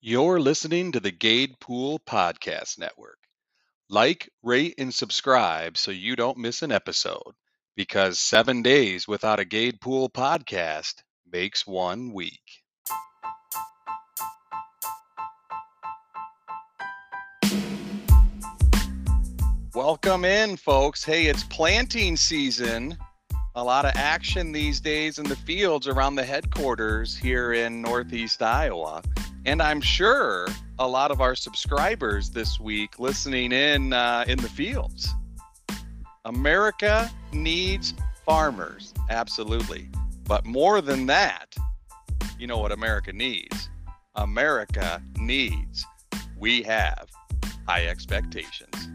You're listening to the Gade Pool Podcast Network. Like, rate, and subscribe so you don't miss an episode because seven days without a Gade Pool podcast makes one week. Welcome in, folks. Hey, it's planting season. A lot of action these days in the fields around the headquarters here in Northeast Iowa. And I'm sure a lot of our subscribers this week listening in uh, in the fields. America needs farmers, absolutely. But more than that, you know what America needs? America needs, we have high expectations.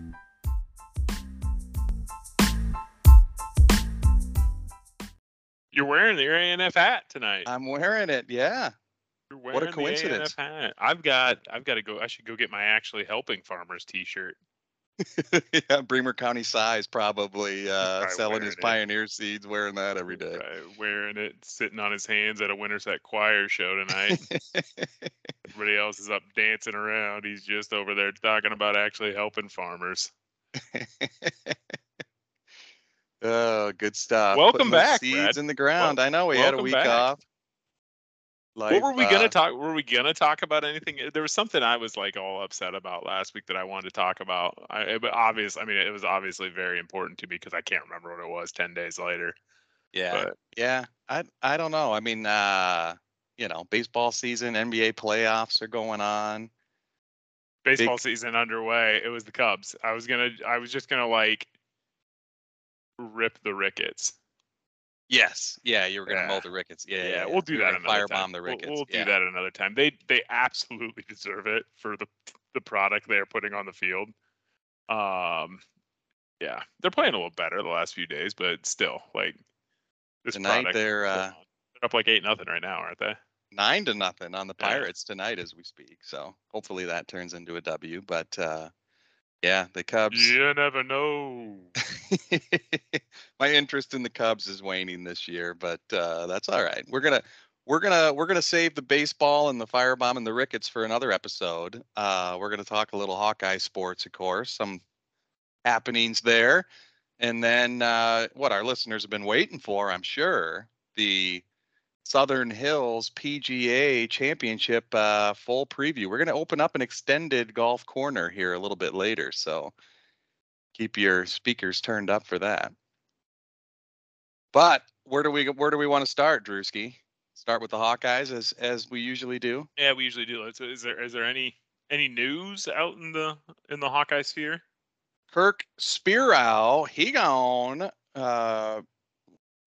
You're wearing your ANF hat tonight. I'm wearing it, yeah. What a coincidence. I've got I've got to go I should go get my actually helping farmers t-shirt. yeah, Bremer County size probably uh, selling his it. pioneer seeds, wearing that every day. Right, wearing it, sitting on his hands at a Winterset choir show tonight. Everybody else is up dancing around. He's just over there talking about actually helping farmers. oh, good stuff. Welcome Putting back, Seeds Brad. in the ground. I know we had a week back. off. What were we Life, gonna uh, talk? Were we gonna talk about anything? There was something I was like all upset about last week that I wanted to talk about. I, it, obvious. I mean, it was obviously very important to me because I can't remember what it was ten days later. Yeah, But yeah. I I don't know. I mean, uh, you know, baseball season, NBA playoffs are going on. baseball season underway. It was the Cubs. I was gonna. I was just gonna like rip the Ricketts. Yes, yeah. You were gonna mow Yeah. the Ricketts. Yeah, Yeah, yeah. we'll do were that another time. Firebomb the We'll- We'll, yeah. do that another time. They they absolutely deserve it for the the product they are putting on the field. Um, yeah, they're playing a little better the last few days, but still, like this Tonight product. they're uh, they're up like eight nothing right now, aren't they? nine to nothing on the Yeah. Pirates tonight as we speak. So hopefully that turns into a W. But uh, yeah, the Cubs. You never know. My interest in the Cubs is waning this year, but uh, that's all right. We're gonna we're gonna we're gonna save the baseball and the firebomb and the Ricketts for another episode. Uh, we're gonna talk a little Hawkeye sports, of course, some happenings there, and then uh, what our listeners have been waiting for, I'm sure, the Southern Hills PGA Championship uh, full preview. We're gonna open up an extended golf corner here a little bit later, so keep your speakers turned up for that. But where do we where do we want to start, Drewski? Start with the Hawkeyes as as we usually do. Yeah, we usually do. Is there is there any any news out in the in the Hawkeye sphere? Kirk Speraw, he gone. Uh,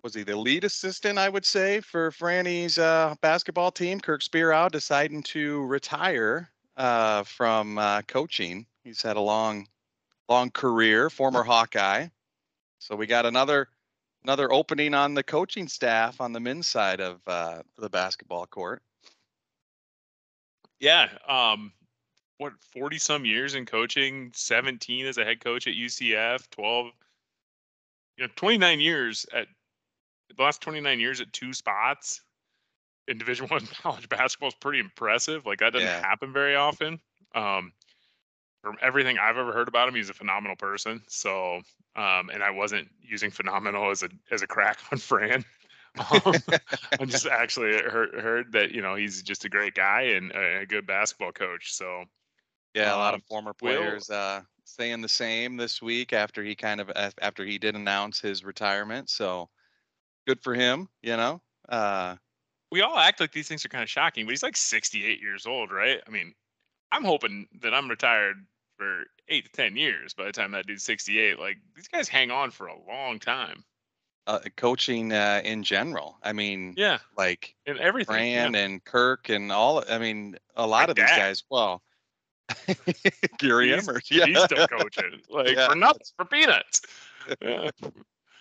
was he the lead assistant? I would say for Franny's uh, basketball team. Kirk Speraw deciding to retire uh, from uh, coaching. He's had a long, long career. Former Hawkeye. So we got another another opening on the coaching staff on the men's side of uh, the basketball court. Yeah. Um, what forty some years in coaching, seventeen as a head coach at UCF, twelve, you know, twenty nine years at the last twenty nine years at two spots in Division One college basketball is pretty impressive. Like that doesn't Yeah. happen very often. Um, from everything I've ever heard about him, he's a phenomenal person. So, um, and I wasn't using phenomenal as a as a crack on Fran. Um, I just actually heard heard that you know he's just a great guy and a, a good basketball coach. So Yeah, a lot Um, of former Will- players uh, saying the same this week after he kind of after he did announce his retirement. So good for him, you know. Uh, we all act like these things are kind of shocking, but he's like 68 years old, right? I mean, I'm hoping that I'm retired for eight to 10 years by the time that dude's 68. Like these guys hang on for a long time. uh, coaching uh, in general. I mean, Yeah, like and everything. Fran yeah. and Kirk and all. I mean, a lot My of these guys. Well, Gary He's- Emmert, yeah. He's still coaching, like Yeah, for nuts, for peanuts. Yeah.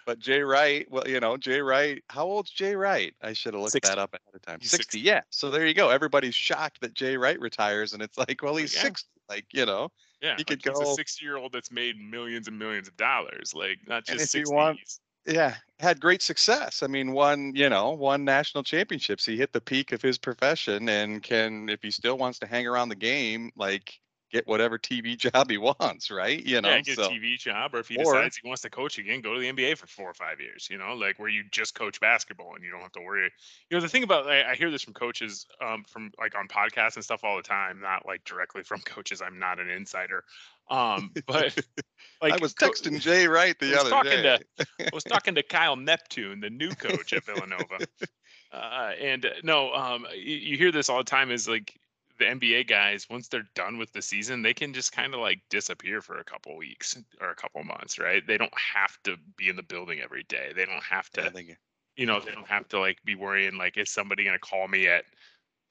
But Jay Wright, well, you know, Jay Wright. How old's Jay Wright? I should have looked 60. that up ahead of time. 60. 60. Yeah. So there you go. Everybody's shocked that Jay Wright retires, and it's like, well, he's Yeah. 60. Like, you know, Yeah, He like could he's a go- 60 year old that's made millions and millions of dollars. Like not just if you 60. want- yeah, had great success. I mean, won, you know, won national championships. He hit the peak of his profession and can, if he still wants to hang around the game, like get whatever TV job he wants, right? You know, yeah, get so a TV job, or if he or- decides he wants to coach again, go to the NBA for four or five years. You know, like where you just coach basketball and you don't have to worry. You know, the thing about I, I hear this from coaches, um, from like on podcasts and stuff all the time, not like directly from coaches. I'm not an insider, um, but like I was texting Jay Wright the other talking day. to- I was talking to Kyle Neptune, the new coach at Villanova. Uh, and uh, no, um, you, you hear this all the time is like the NBA guys, once they're done with the season, they can just kind of like disappear for a couple weeks or a couple months, right? They don't have to be in the building every day. They don't have to, Yeah, you know, they don't have to like be worrying like, is somebody going to call me at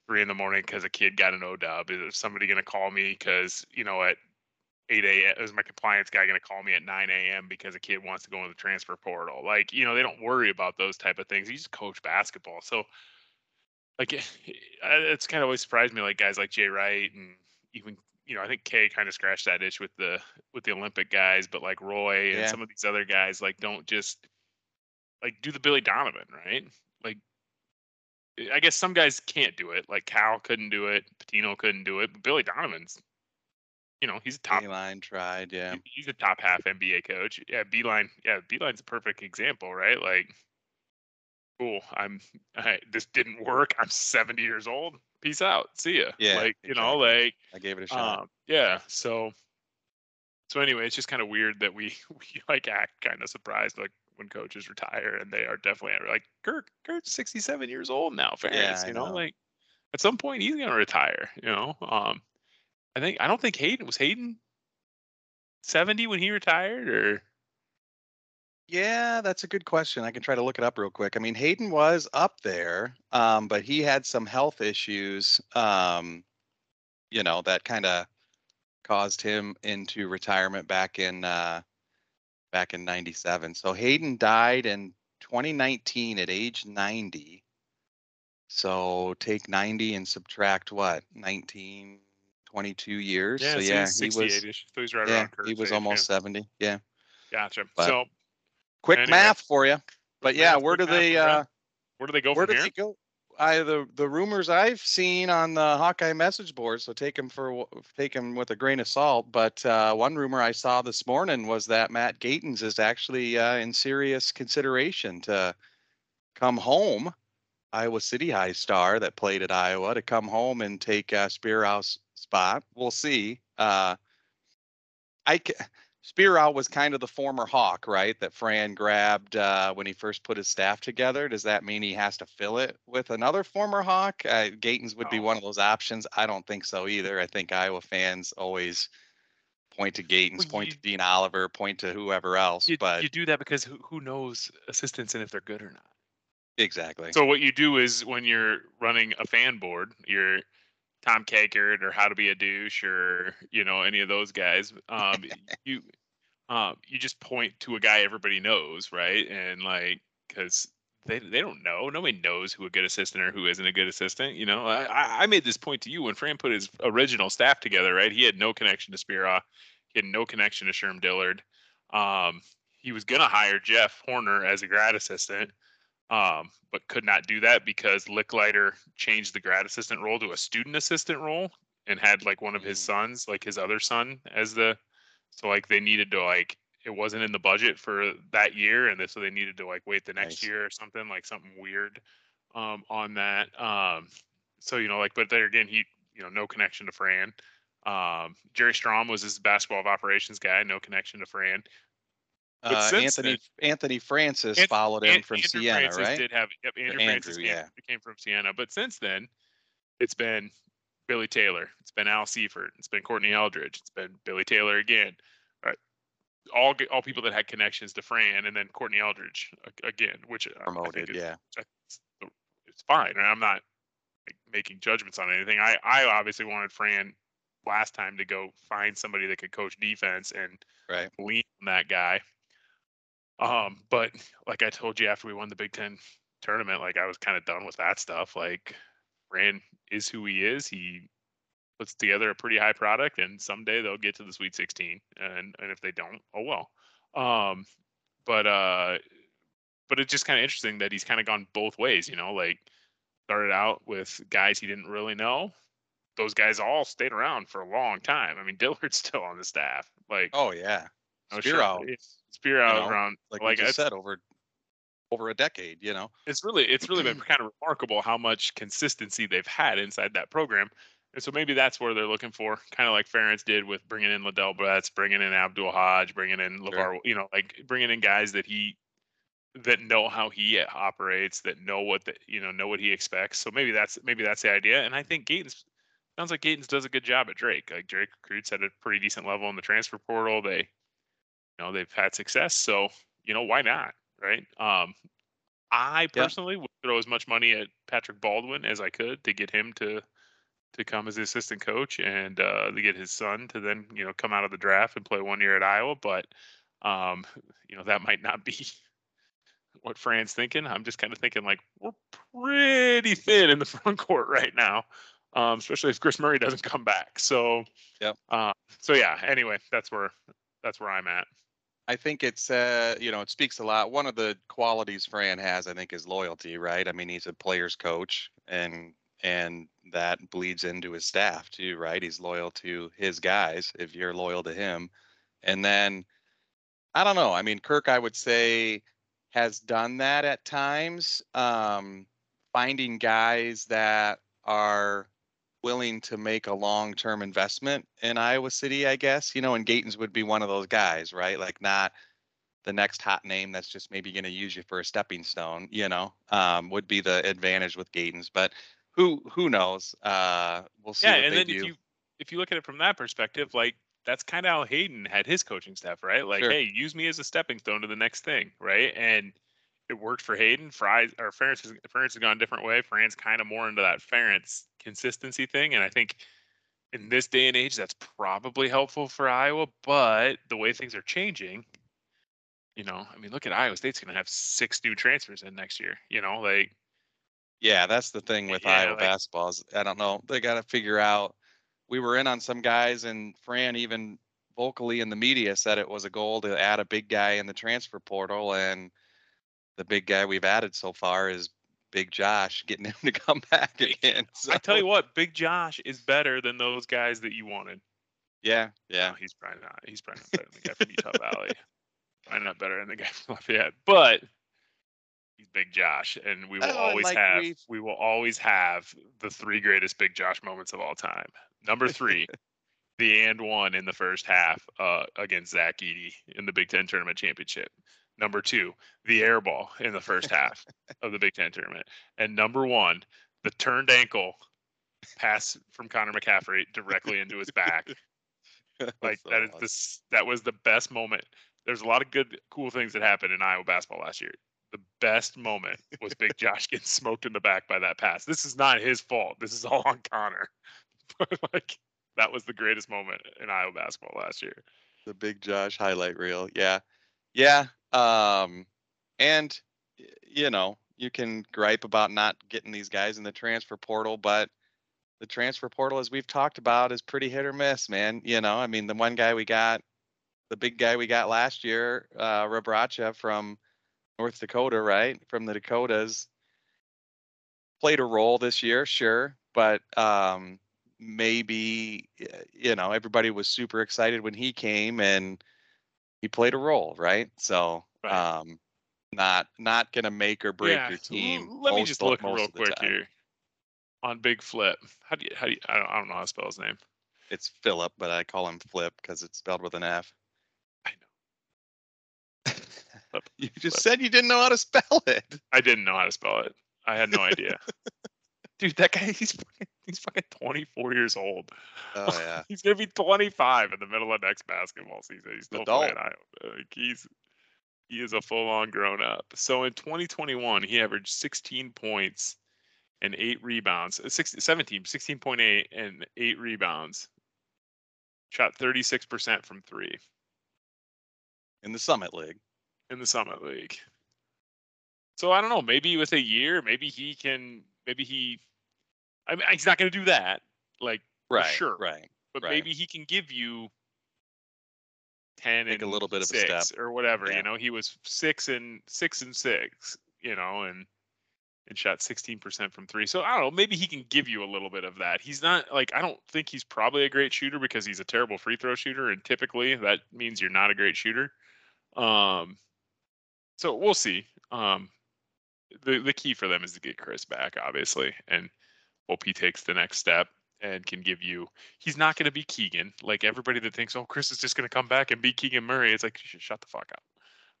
three in the morning because a kid got an O dub? Is somebody going to call me because, you know, at 8 a.m. is my compliance guy going to call me at 9 a.m. because a kid wants to go in the transfer portal? Like, you know, they don't worry about those type of things. You just coach basketball. So, like, eh, it's kind of always surprised me, like guys like Jay Wright and even, you know, I think Kay kind of scratched that itch with the with the Olympic guys, but like Roy and Yeah. some of these other guys, like, don't just like do the Billy Donovan, right? Like, eh, I guess some guys can't do it. Like Cal couldn't do it, Pitino couldn't do it, but Billy Donovan's, you know, he's a top Beilein tried, yeah. he's a top half NBA coach. Yeah, Beilein. Yeah, Beilein's a perfect example, right? Like, cool. I'm. I, this didn't work. I'm 70 years old. Peace out. See ya. Yeah, Like you know, like I gave it a shot. um, yeah. So. So anyway, it's just kind of weird that we we like act kind of surprised like when coaches retire and they are definitely like Kirk. Kirk's 67 years old now. Fans, Yeah, you know, know. like at some point he's gonna retire. You know, um, I think I don't think Hayden was Hayden 70 when he retired or Yeah, that's a good question. I can try to look it up real quick. I mean, Hayden was up there, um, but he had some health issues, um, you know, that kind of caused him into retirement back in uh, back in '97. So Hayden died in 2019 at age 90. So take 90 and subtract what? 19, 22 years. so so yeah, he was 68-ish, so he's right yeah, around he was age, yeah. almost 70. Yeah. Gotcha. but- so Quick Anyway, math for you. But yeah, where do they uh where do they go where do here? they go? I the the rumors I've seen on the Hawkeye message board, so take them for take them with a grain of salt. But uh, one rumor I saw this morning was that Matt Gatens is actually uh, in serious consideration to come home. Iowa City High star that played at Iowa to come home and take uh, Speraw's spot. We'll see. Uh, I ca- Speraw was kind of the former Hawk, right? That Fran grabbed uh, when he first put his staff together. Does that mean he has to fill it with another former Hawk? Uh, Gatens would be one of those options. I don't think so either. I think Iowa fans always point to Gatens, Well, point you- to Dean Oliver, point to whoever else. You, but you do that because who, who knows assistants and if they're good or not. exactly. So what you do is when you're running a fan board, you're Tom Kakert or How to Be a Douche or you know any of those guys. Um, you um, you just point to a guy everybody knows, right? And like because they they don't know, nobody knows who a good assistant or who isn't a good assistant. You know, I I- made this point to you when Fran put his original staff together, right? He had no connection to Speraw, he had no connection to Sherm Dillard. Um, he was gonna hire Jeff Horner as a grad assistant um, but could not do that because Licklider changed the grad assistant role to a student assistant role and had like one of his Mm. sons, like his other son, as the so like they needed to like it wasn't in the budget for that year and so they needed to like wait the next Nice. year or something like something weird um on that um so you know like but there again he you know no connection to Fran um Jerry Strom was his basketball of operations guy no connection to Fran but Uh, Anthony Anthony Francis followed him An- from Andrew Siena, Francis right? Did have yep, Andrew, Andrew, Francis came, yeah. came from Siena, but since then, it's been Billy Taylor, it's been Al Seifert, it's been Courtney Eldridge, it's been Billy Taylor again. All right, all people that had connections to Fran, and then Courtney Eldridge again, which think Promoted, is- yeah. it's, fine. I'm not like, making judgments on anything. I I obviously wanted Fran last time to go find somebody that could coach defense and Right. lean on that guy. Um, but like I told you after we won the Big Ten tournament, like I was kind of done with that stuff. Like Rand is who he is. He puts together a pretty high product, and someday they'll get to the Sweet 16. And and if they don't, oh well. Um, but uh, but it's just kind of interesting that he's kind of gone both ways. You know, like started out with guys he didn't really know. Those guys all stayed around for a long time. I mean, Dillard's still on the staff. Like, Oh yeah, no Spear shit. out, Spear out know, around like, like it's, said over over a decade. You know. it's really it's really been kind of remarkable how much consistency they've had inside that program. And so maybe that's where they're looking for, kind of like Ferentz did with bringing in Ladell Betts, bringing in Abdul Hodge, bringing in LeVar, Sure. you know, like bringing in guys that he that know how he operates, that know what the you know know what he expects. So maybe that's maybe that's the idea. And I think Gatens sounds like Gatens does a good job at Drake. Like Drake recruits at a pretty decent level in the transfer portal. They, you know, they've had success. So you know why not, right? Um, I Yeah. personally would throw as much money at Patrick Baldwin as I could to get him to to come as the assistant coach and uh, to get his son to then you know come out of the draft and play one year at Iowa. But um, you know that might not be what Fran's thinking. I'm just kind of thinking like we're pretty thin in the front court right now, um, especially if Kris Murray doesn't come back. So Yep. Uh, so yeah. Anyway, that's where that's where I'm at. I think it's uh you know it speaks a lot. One of the qualities Fran has, I think, is loyalty. Right. I mean, he's a player's coach, and and that bleeds into his staff too. Right. He's loyal to his guys. If you're loyal to him, and then I don't know. I mean, Kirk, I would say, has done that at times, um, finding guys that are willing to make a long-term investment in Iowa City, I guess. You know, and Gatens would be one of those guys, right? Like not the next hot name that's just maybe going to use you for a stepping stone, you know, um, would be the advantage with Gatens. But who who knows? Uh, we'll see yeah, and then do. if you if you look at it from that perspective, like that's kind of how Hayden had his coaching staff, right? Like, Sure. hey, use me as a stepping stone to the next thing, right? And it worked for Hayden. Fries or Ferentz has, Ferentz has gone a different way. Fran's kind of more into that Ferentz consistency thing, and I think in this day and age, that's probably helpful for Iowa. But the way things are changing, you know, I mean, look at Iowa State's going to have six new transfers in next year. You know, like Yeah, that's the thing with Yeah, Iowa like- basketball. Is, I don't know. They got to figure out. We were in on some guys, and Fran even vocally in the media said it was a goal to add a big guy in the transfer portal, and the big guy we've added so far is Big Josh, getting him to come back again. I tell you what, Big Josh is better than those guys that you wanted. yeah, yeah, No, he's probably not. He's probably not better than the guy from Utah Valley. Probably not better than the guy from Lafayette, but he's Big Josh, and we will Oh, always like have we've- we will always have the three greatest Big Josh moments of all time. Number three, the and one in the first half uh, against Zach Edey in the Big Ten tournament championship. Number two, the air ball in the first half of the Big Ten tournament, and number one, the turned ankle pass from Connor McCaffery directly into his back. Like So that is this that was the best moment. There's a lot of good cool things that happened in iowa basketball last year. The best moment was big josh getting smoked in the back by that pass. This is not his fault. This is all on connor. But like that was the greatest moment in iowa basketball last year. The big Josh highlight reel. Yeah. Yeah. Um and you know, you can gripe about not getting these guys in the transfer portal, but the transfer portal as we've talked about is pretty hit or miss, man. You know, I mean the one guy we got the big guy we got last year, uh Rebraca from North Dakota, right? From the Dakotas played a role this year, sure, but um maybe you know everybody was super excited when he came and he played a role right? So Right. um not not gonna make or break yeah your team let me just look real quick time. here. On big flip how do you how do you I don't, I don't know how to spell his name. It's Filip but i call him flip because it's spelled with an f. I know. Flip, you just Flip. said you didn't know how to spell it. I didn't know how to spell it. I had no idea dude that guy he's fucking, he's fucking 24 years old oh yeah he's gonna be 25 in the middle of next basketball season. He's still Adult. playing Iowa. Like he's he is a full-on grown-up. So in 2021, he averaged 16 points and eight rebounds. uh, Six, 17, 16.8 and eight rebounds. Shot 36% from three in the summit league in the Summit League. So I don't know. Maybe with a year, maybe he can. Maybe he. I mean, he's not going to do that. Like, right sure. right but Right. maybe he can give you ten Take and a little bit of a six step. or whatever. Yeah. You know, he was six and six and six. You know, and and shot 16% from three. So I don't know. Maybe he can give you a little bit of that. He's not like I don't think he's probably a great shooter because he's a terrible free throw shooter, and typically that means you're not a great shooter. Um, so we'll see. Um, the the key for them is to get Kris back, obviously, and hope he takes the next step and can give you. He's not going to be Keegan, like everybody that thinks, oh, Kris is just going to come back and be Keegan Murray. It's like, you should shut the fuck up.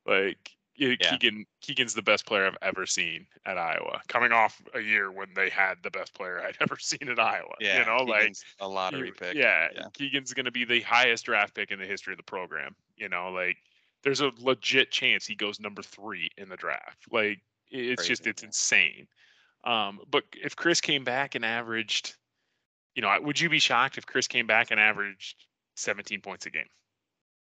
Like yeah. Keegan, Keegan's the best player I've ever seen at Iowa. Coming off a year when they had the best player I'd ever seen at Iowa. Yeah, you know, like a lottery pick. Yeah, Yeah. Keegan's going to be the highest draft pick in the history of the program. You know, like there's a legit chance he goes number three in the draft. Like it's just it's insane. Um, but if Kris came back and averaged, you know, would you be shocked if Kris came back and averaged 17 points a game?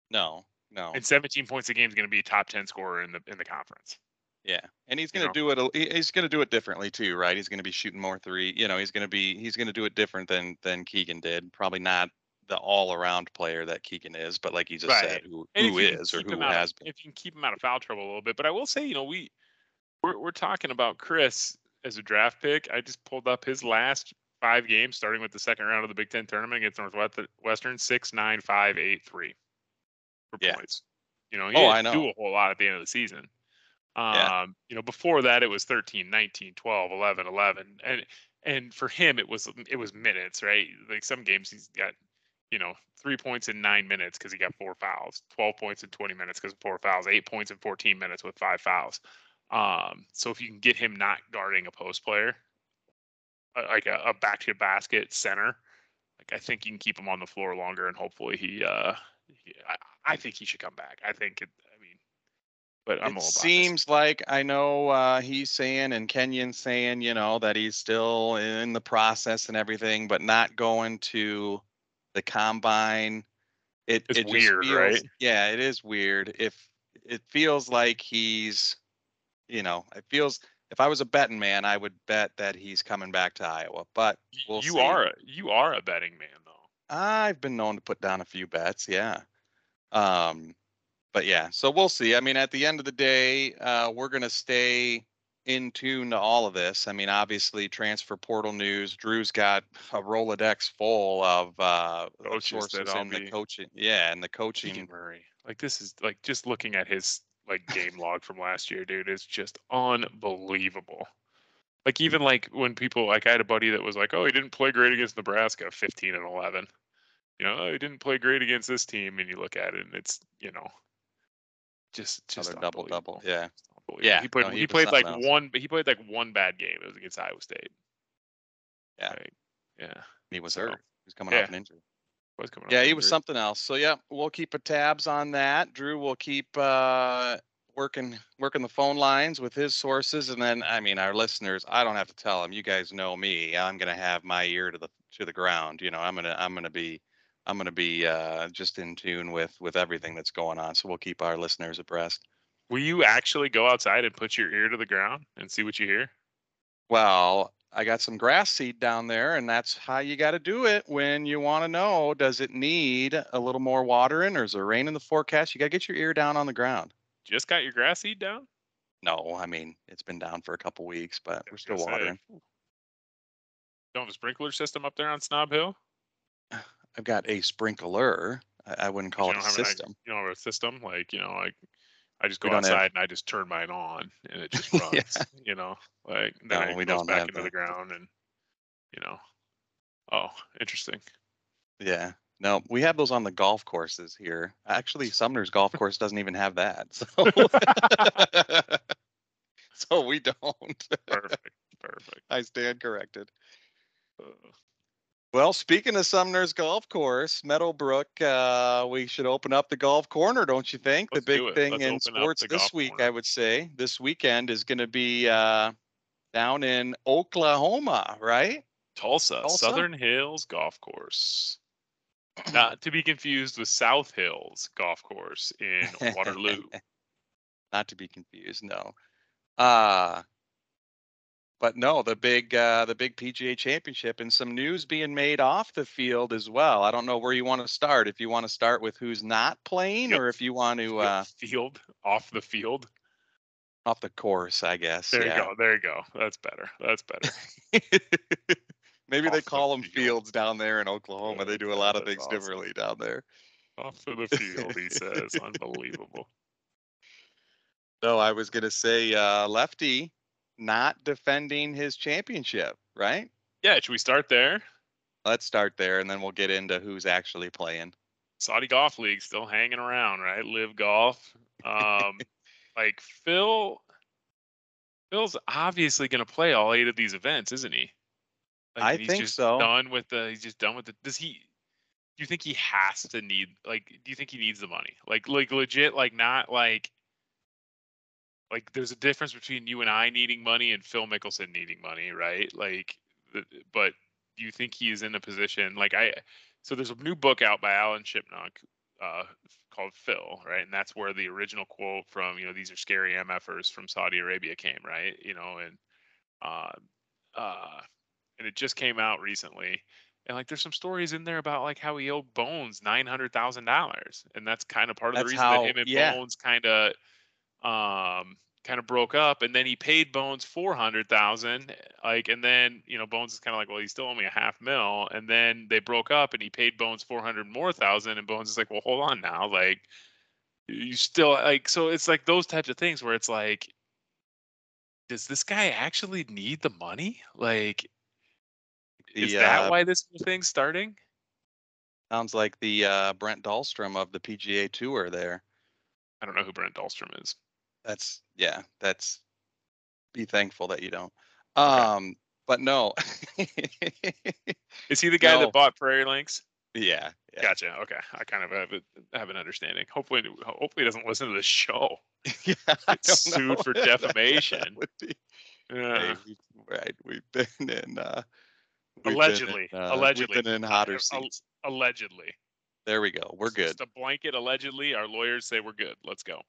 No, no. And 17 points a game is going to be a top 10 scorer in the in the conference. Yeah, and he's going to do it. He's going to do it differently too, right? He's going to be shooting more three. You know, he's going to be he's going to do it different than than Keegan did. Probably not the all-around player that Keegan is, but like you just said, Right. who And who can is or who has of, been. if you can keep him out of foul trouble a little bit. But I will say, you know, we we're we're talking about Kris as a draft pick. I just pulled up his last five games, starting with the second round of the Big Ten tournament against Northwestern, six, nine, five, eight, three for Yeah. points. You know, he Oh, didn't do a whole lot at the end of the season. Um, Yeah. you know, before that it was 13, 19, 12, 11, 11. And and for him it was it was minutes, right? Like some games he's got you know, three points in nine minutes because he got four fouls, 12 points in 20 minutes because of four fouls, eight points in 14 minutes with five fouls. Um, so if you can get him not guarding a post player, uh, like a, a back to basket center, like I think you can keep him on the floor longer and hopefully he, uh, he- I, I think he should come back. I think, it, I mean, but I'm it seems like I know uh, he's saying and Kenyon's saying, you know, that he's still in the process and everything, but not going to the combine. It It's it weird, feels, right? Yeah, it is weird. If it feels like he's, you know, it feels. If I was a betting man, I would bet that he's coming back to Iowa. But we'll you see. are a, you are a betting man though. I've been known to put down a few bets, yeah. Um, but yeah, so we'll see. I mean, at the end of the day, uh, we're gonna stay in tune to all of this. I mean, obviously, transfer portal news. Drew's got a Rolodex full of uh, Coaches that sources I'll the coaching. Yeah, and the coaching. Murray. Like this is like just looking at his like game log from last year, dude, is just unbelievable. Like mm. even like when people like I had a buddy that was like, "Oh, he didn't play great against Nebraska, 15 and 11." You know, oh, he didn't play great against this team, and you look at it, and it's you know, just just Another double double. Yeah. Yeah, he played no, he he played like else. one, but he played like one bad game. It was against Iowa State. Yeah. Yeah, He was So, hurt. He was coming yeah. off an injury. Was coming. Yeah, he was something else. So yeah, we'll keep a tabs on that. Drew will keep uh working working the phone lines with his sources and then I mean our listeners, I don't have to tell them. You guys know me. I'm going to have my ear to the to the ground, you know. I'm going to I'm to be I'm to be uh just in tune with with everything that's going on. So we'll keep our listeners abreast. Will you actually go outside and put your ear to the ground and see what you hear? Well, I got some grass seed down there, and that's how you got to do it when you want to know does it need a little more watering or is there rain in the forecast? You got to get your ear down on the ground. Just got your grass seed down? No, I mean it's been down for a couple weeks, but we're still gonna say, watering. Don't have a sprinkler system up there on Snob Hill? I've got a sprinkler. I, I wouldn't call it a have an- system. you don't have a system like you know like I just go don't have- outside and I just turn mine on and it just Yeah. runs. You know, like then No, it we goes don't back into the ground and you know. Oh, interesting. Yeah. No, we have those on the golf courses here. Actually, Sumner's golf course doesn't even have that. So, so we don't. Perfect. Perfect. I stand corrected. Uh, Well, speaking of Sumner's golf course, Meadowbrook, uh, we should open up the golf corner, don't you think? Let's the big thing Let's in sports this week, corner. I would say, this weekend is going to be uh, down in Oklahoma, right? Tulsa, Tulsa? Southern Hills Golf Course. Not to be confused with South Hills Golf Course in Waterloo. Not to be confused, no. Uh, but no, the big uh, the big PGA Championship and some news being made off the field as well. I don't know where you want to start. If you want to start with who's not playing, Yep. or if you want to uh, field off the field. off the course, I guess. There yeah. you go. There you go. That's better. That's better. Maybe they Off the call them field. fields down there in Oklahoma. They do a lot of things awesome. differently down there. off to the field, he says. Unbelievable. So I was gonna say uh, Lefty not defending his championship, right? Yeah, should we start there? Let's start there, and then we'll get into who's actually playing. Saudi Golf League still hanging around, right? LIV Golf. Um, like Phil, Phil's obviously going to play all eight of these events, isn't he? Like, I he's think just so. Done with the. He's just done with the. Does he? Do you think he has to need? Like, do you think he needs the money? Like, like legit, like not like. Like, there's a difference between you and I needing money and Phil Mickelson needing money, right? Like, but do you think he is in a position like I? So there's a new book out by Alan Shipnuck uh, called Phil, right? And that's where the original quote from, you know, these are scary MFers from Saudi Arabia came, right? You know, and uh, uh, and it just came out recently. And like, there's some stories in there about like how he owed Bones nine hundred thousand dollars, and that's kind of part of That's the reason how- that him and yeah. Bones kind of um kind of broke up and then he paid bones 400,000 like and then you know bones is kind of like well he's still only a half mil and then they broke up and he paid bones 400 more thousand and bones is like well hold on now like you still like so it's like those types of things where it's like does this guy actually need the money? Like is The, that why this whole thing's starting? Sounds like the uh, Brent Dahlstrom of the PGA Tour there. i don't know who brent dahlstrom is That's yeah. That's be thankful that you don't. Okay. Um, but no. is he the guy No. that bought prairie links yeah. yeah. Gotcha. Okay, I kind of have, a, have an understanding. Hopefully, hopefully he doesn't listen to the show. yeah. I Gets don't know sued for how that defamation. would be. Yeah. Hey, we- right. We've been in. Uh, Allegedly. in, uh, Allegedly. We've been in hotter seats. Allegedly. There we go. We're good. Just a blanket. Allegedly, our lawyers say we're good. Let's go.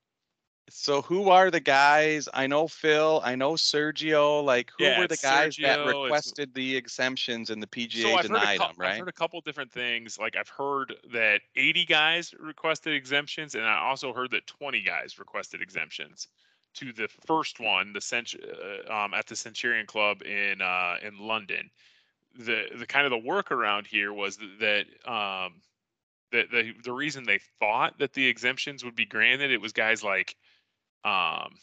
So who are the guys? I know Phil. I know Sergio. Like who Yeah, were the guys that Sergio, it's- requested the exemptions and the PGA so I've heard, a denied them, I've heard a couple different things. Like I've heard that 80 guys requested exemptions, and I also heard that 20 guys requested exemptions to the first one, the Cent- uh, um, at the Centurion Club in uh, in London. The the kind of the workaround here was th- that um, that the the reason they thought that the exemptions would be granted, it was guys like um,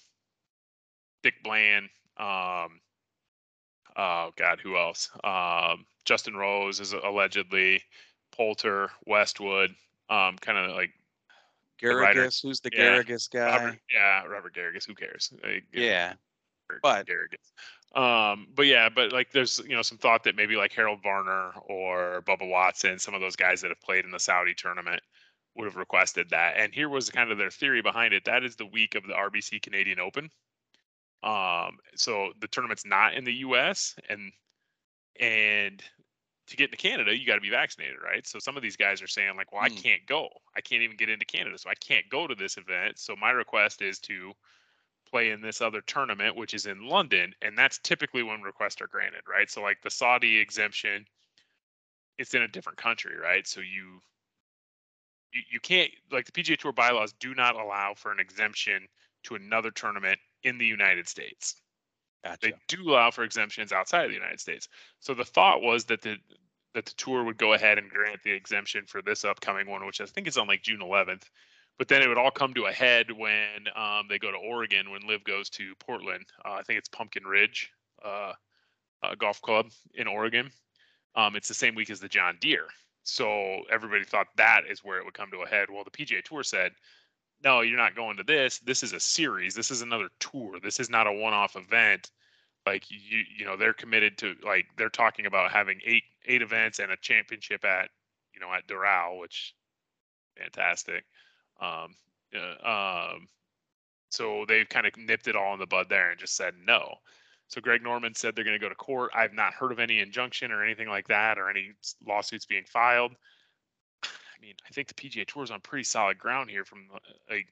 Dick Bland, um, oh God, who else? Um, Justin Rose is allegedly Poulter, Westwood, um, kind of like. Garrigus, who's the Yeah, Garrigus guy? Robert, yeah, Robert Garrigus. Who cares? Like, know, Yeah. But- Garrigus. Um, but yeah, but like there's you know some thought that maybe like Harold Varner or Bubba Watson, some of those guys that have played in the Saudi tournament would have requested that. And here was kind of their theory behind it. That is the week of the RBC Canadian Open. Um, so the tournament's not in the US and and to get into Canada, you got to be vaccinated, right? So some of these guys are saying like, well, I Hmm. can't go. I can't even get into Canada, so I can't go to this event. So my request is to play in this other tournament, which is in London, and that's typically when requests are granted, right? So like the Saudi exemption, it's in a different country, right? So you you, you can't like the PGA Tour bylaws do not allow for an exemption to another tournament in the United States. Gotcha. They do allow for exemptions outside of the United States. So the thought was that the that the tour would go ahead and grant the exemption for this upcoming one, which I think is on like June 11th. But then it would all come to a head when um, they go to Oregon when Liv goes to Portland. Uh, I think it's Pumpkin Ridge uh, uh, Golf Club in Oregon. Um, it's the same week as the John Deere. So everybody thought that is where it would come to a head. Well, the PGA Tour said, no, you're not going to this. This is a series. This is another tour. This is not a one-off event. Like you, you know, they're committed to like they're talking about having eight eight events and a championship at you know at Doral, which fantastic. Um, uh, um, so they've kind of nipped it all in the bud there and just said no. So Greg Norman said they're going to go to court. I've not heard of any injunction or anything like that or any lawsuits being filed. I mean, I think the PGA Tour is on pretty solid ground here. From uh, like,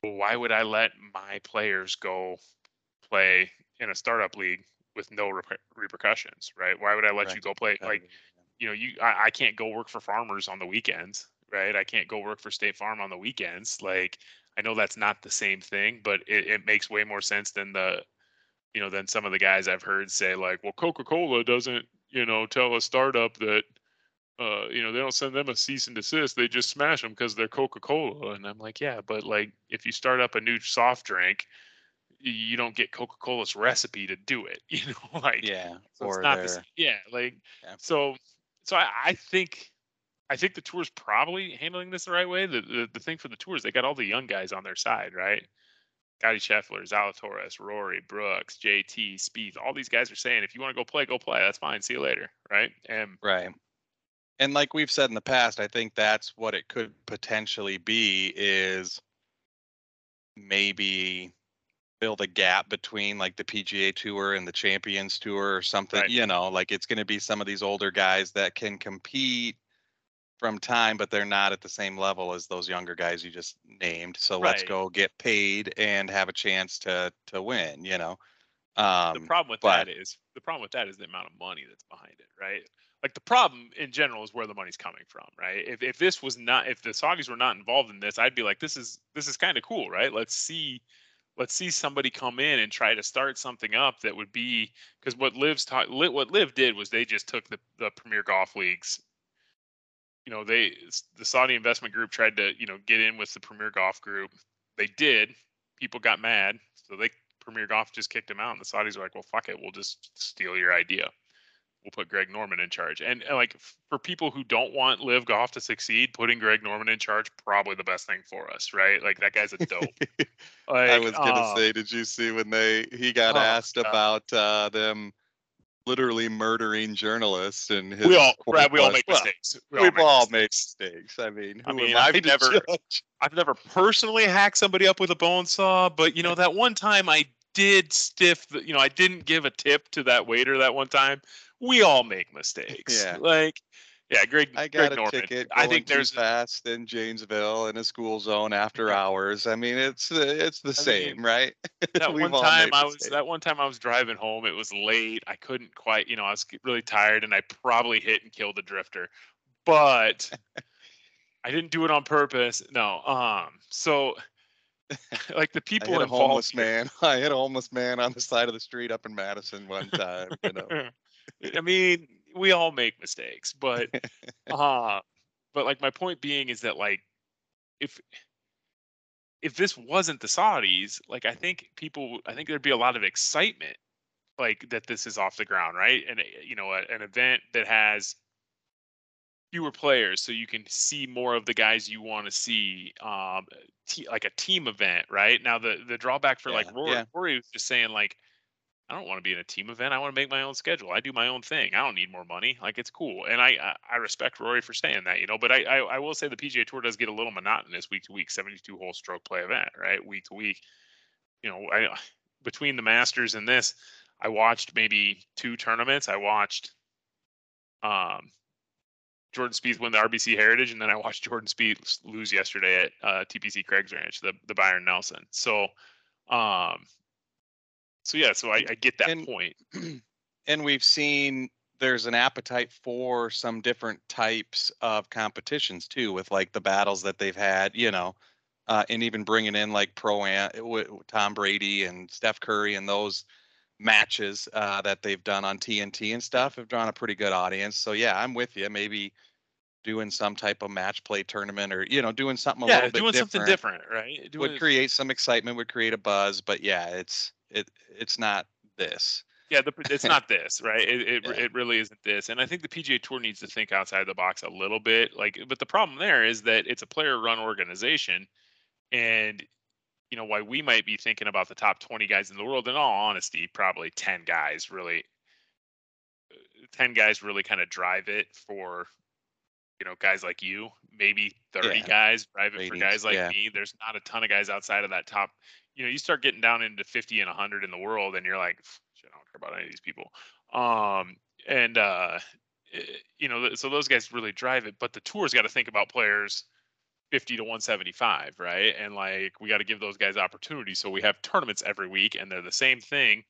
why would I let my players go play in a startup league with no reper- repercussions, right? Why would I let Right. you go play like you know you I, I can't go work for farmers on the weekends, right? I can't go work for State Farm on the weekends. Like I know that's not the same thing, but it, it makes way more sense than the you know than some of the guys I've heard say like, well, Coca Cola doesn't you know tell a startup that uh, you know, they don't send them a cease and desist. They just smash them because they're Coca Cola. And I'm like, yeah, but like if you start up a new soft drink, you don't get Coca Cola's recipe to do it. You know, like Yeah. so it's or not the their- same. Yeah, like Yeah. so. So I, I think, I think the tour's probably handling this the right way. The, the the thing for the tours, they got all the young guys on their side, right? Scotty Scheffler, Zalatoris, Rory, Brooks, JT, Speed. All these guys are saying, if you want to go play, go play. That's fine. See you later, right? And Right. And like we've said in the past, I think that's what it could potentially be is maybe build a gap between like the PGA Tour and the Champions Tour or something, Right. you know, like it's going to be some of these older guys that can compete from time but they're not at the same level as those younger guys you just named. So let's Right. go get paid and have a chance to to win, you know. Um the problem with but- that is the problem with that is the amount of money that's behind it, right? Like the problem in general is where the money's coming from, right? If if this was not if the Saudis were not involved in this, I'd be like, this is this is kind of cool, right? Let's see let's see somebody come in and try to start something up that would be because what Liv's taught Liv, what Liv did was they just took the the Premier Golf Leagues. You know, they the Saudi investment group tried to you know get in with the Premier Golf Group. They did. People got mad, so they Premier Golf just kicked him out, and the Saudis were like, "Well, fuck it, we'll just steal your idea. We'll put Greg Norman in charge." And, and like f- for people who don't want LIV Golf to succeed, putting Greg Norman in charge probably the best thing for us, right? Like that guy's a dope. Like, I was gonna uh, say, did you see when they he got Oh, asked God. about uh, them literally murdering journalists and his we all Brad, we all make "Well, mistakes. We We've all mistakes. made mistakes. I mean, i mean I i've never- judge? I've never personally hacked somebody up with a bone saw, but you know that one time I did stiff. The, you know, I didn't give a tip to that waiter that one time. We all make mistakes. Yeah. Like, yeah, Greg. I Greg got a Norman. ticket. I think there's fast in Janesville in a school zone after hours. I mean, it's uh, it's the I same, mean, right? that one time I was that one time I was driving home. It was late. I couldn't quite, you know, I was really tired, and I probably hit and killed a drifter, but I didn't do it on purpose. No. Um. So, like the I people hit a homeless here- man. I hit a homeless man on the side of the street up in Madison one time. You know. I mean, we all make mistakes, but uh but like my point being is that like if if this wasn't the Saudis, like I think people I think there'd be a lot of excitement like that this is off the ground, right? And uh, you know, a- an event that has fewer players so you can see more of the guys you want to see um te- like a team event right now the the drawback for like Yeah, rory, yeah. rory was just saying like I don't want to be in a team event. I want to make my own schedule. I do my own thing. I don't need more money. Like it's cool, and I I, respect Rory for saying that, you know. But I, I I will say the PGA Tour does get a little monotonous week to week, seventy two hole stroke play event, right? Week to week. You know, I between the Masters and this, I watched maybe two tournaments. I watched um Jordan Spieth win the RBC Heritage, and then I watched Jordan Spieth lose yesterday at uh, TPC Craig's Ranch, the the Byron Nelson. So, um, so yeah, so I, I get that And- point. and we've seen there's an appetite for some different types of competitions too with like the battles that they've had you know uh, and even bringing in like pro am tom brady and steph curry and those matches uh, that they've done on tnt and stuff have drawn a pretty good audience so yeah i'm with you maybe doing some type of match play tournament or you know doing something a yeah, little bit doing different something different, right? Doing, would create some excitement would create a buzz but yeah it's it it's not this yeah, the, it's not this, right? It it, Yeah. it really isn't this, and I think the PGA Tour needs to think outside the box a little bit. Like, but the problem there is that it's a player-run organization, and you know why we might be thinking about the top 20 guys in the world. In all honesty, probably 10 guys really, uh, 10 guys really kind of drive it for you know guys like you. Maybe 30 Yeah. guys drive it for guys like yeah. me. There's not a ton of guys outside of that top. You know, you start getting down into 50 and 100 in the world, and you're like, shit, I don't care about any of these people. Um, and uh, eh, you know, so those guys really drive it. But the tour's got to think about players 50 to 175, right? And like we got to give those guys opportunities. So we have tournaments every week, and they're the same thing.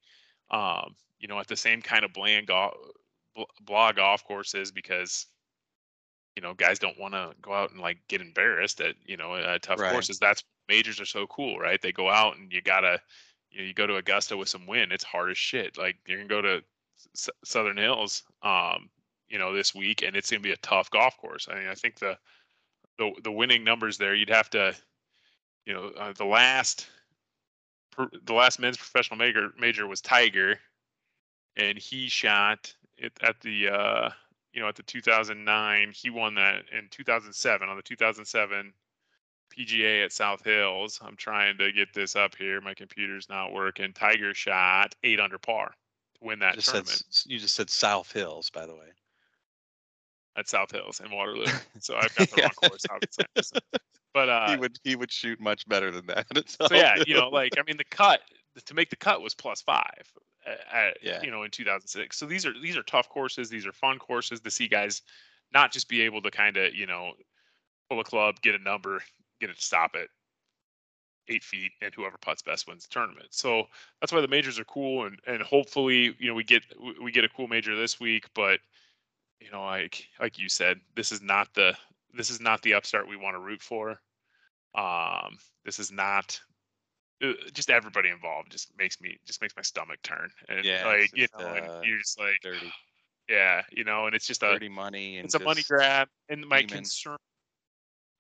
um, you know, at the same kind of bland golf, blah golf courses because you know guys don't want to go out and like get embarrassed at you know uh, tough right. courses. That's majors are so cool, right? They go out and you gotta you know you go to Augusta with some wind. It's hard as shit. Like you can go to S- Southern Hills, um, you know, this week, and it's gonna be a tough golf course. I mean, I think the the the winning numbers there, you'd have to, you know, uh, the last the last men's professional major major was Tiger, and he shot it at the uh, you know at the 2009. He won that in 2007 on the 2007 PGA at South Hills. I'm trying to get this up here. My computer's not working. Tiger shot eight under par to win that just tournament. Said, you just said South Hills, by the way. At South Hills in Waterloo. So I've got the yeah. wrong course. But uh, he would he would shoot much better than that. so yeah, you know, like I mean, the cut to make the cut was plus five. At, yeah. you know, in 2006. So these are these are tough courses. These are fun courses to see guys not just be able to kind of you know pull a club, get a number, get it to stop it eight feet, and whoever puts best wins the tournament. So that's why the majors are cool, and and hopefully you know we get we get a cool major this week. But you know, like like you said, this is not the this is not the upstart we want to root for. Um, this is not just everybody involved just makes me just makes my stomach turn and yeah, like you know uh, you're just like dirty. Yeah you know and it's just dirty a money and it's a money grab and my demon. concern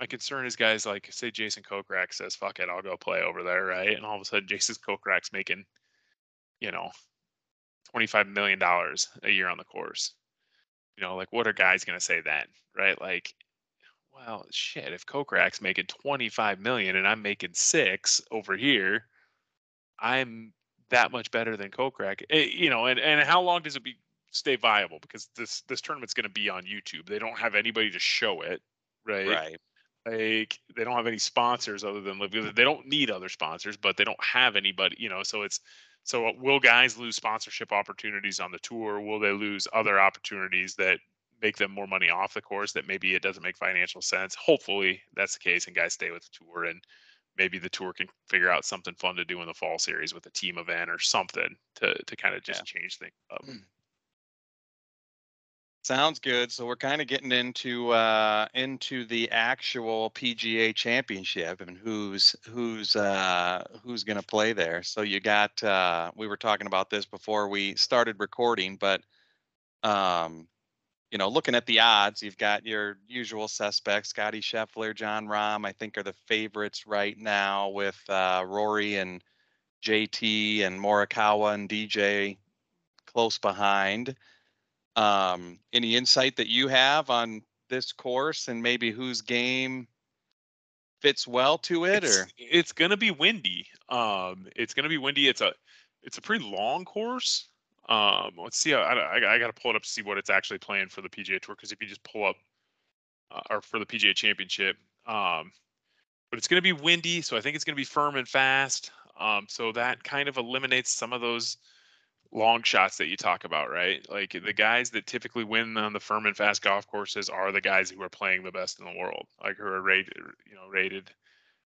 my concern is guys like say Jason Kokrak says fuck it I'll go play over there right? And all of a sudden Jason Kokrak's making you know 25 million dollars a year on the course. You know like what are guys going to say then right? Like well, shit, if Kokrak's making 25 million and I'm making six over here, I'm that much better than Kokrak. Eh, you know, and, and how long does it be stay viable? Because this this tournament's going to be on YouTube. They don't have anybody to show it, right? Right. Like they don't have any sponsors other than LIV. they don't need other sponsors, but they don't have anybody, you know. So it's so will guys lose sponsorship opportunities on the tour? Will they lose other opportunities that make them more money off the course that maybe it doesn't make financial sense. Hopefully that's the case and guys stay with the tour and maybe the tour can figure out something fun to do in the fall series with a team event or something to to kind of just yeah. change things up. Hmm. Sounds good. So we're kind of getting into uh, into the actual PGA Championship and who's who's uh, who's going to play there. So you got uh, we were talking about this before we started recording, but um, you know, looking at the odds, you've got your usual suspects, Scotty Scheffler, Jon Rahm, I think are the favorites right now with uh, Rory and JT and Morikawa and DJ close behind. Um, any insight that you have on this course and maybe whose game fits well to it it's, or it's gonna be windy. Um, it's gonna be windy. It's a it's a pretty long course. Um, let's see. I, I, I got to pull it up to see what it's actually playing for the PGA Tour because if you just pull up uh, or for the PGA Championship, um, but it's going to be windy, so I think it's going to be firm and fast. Um, so that kind of eliminates some of those long shots that you talk about, right? Like the guys that typically win on the firm and fast golf courses are the guys who are playing the best in the world, like who are rated, you know, rated,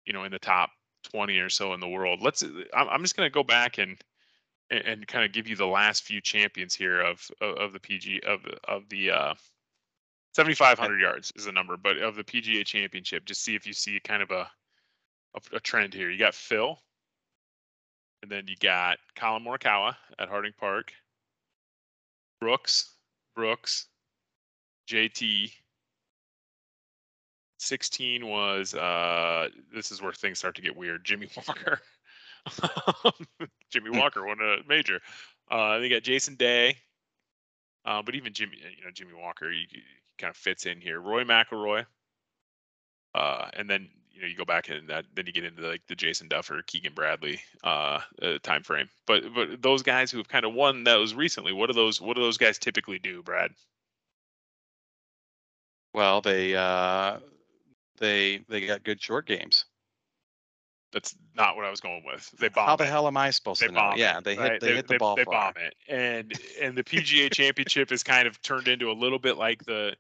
you know, in the top 20 or so in the world. Let's. I'm just going to go back and and, and kind of give you the last few champions here of of, of the PG of of the uh, 7,500 yards is the number, but of the PGA Championship, just see if you see kind of a a, a trend here. You got Phil, and then you got Collin Morikawa at Harding Park, Brooks, Brooks, JT. 16 was uh this is where things start to get weird. Jimmy Walker. Jimmy. Walker won a major. Uh, they got Jason Day, uh, but even Jimmy, you know, Jimmy Walker, he, he kind of fits in here. Roy McIlroy, uh, and then you know you go back and that, then you get into like the Jason Dufner, Keegan Bradley uh, uh, time frame. But but those guys who have kind of won those recently, what do those what do those guys typically do, Brad? Well, they uh, they they got good short games. That's not what I was going with. They bomb. How the it. hell am I supposed they to know? Yeah, they hit. They, they, hit the they, ball. They far. bomb it, and and the PGA Championship is kind of turned into a little bit like the,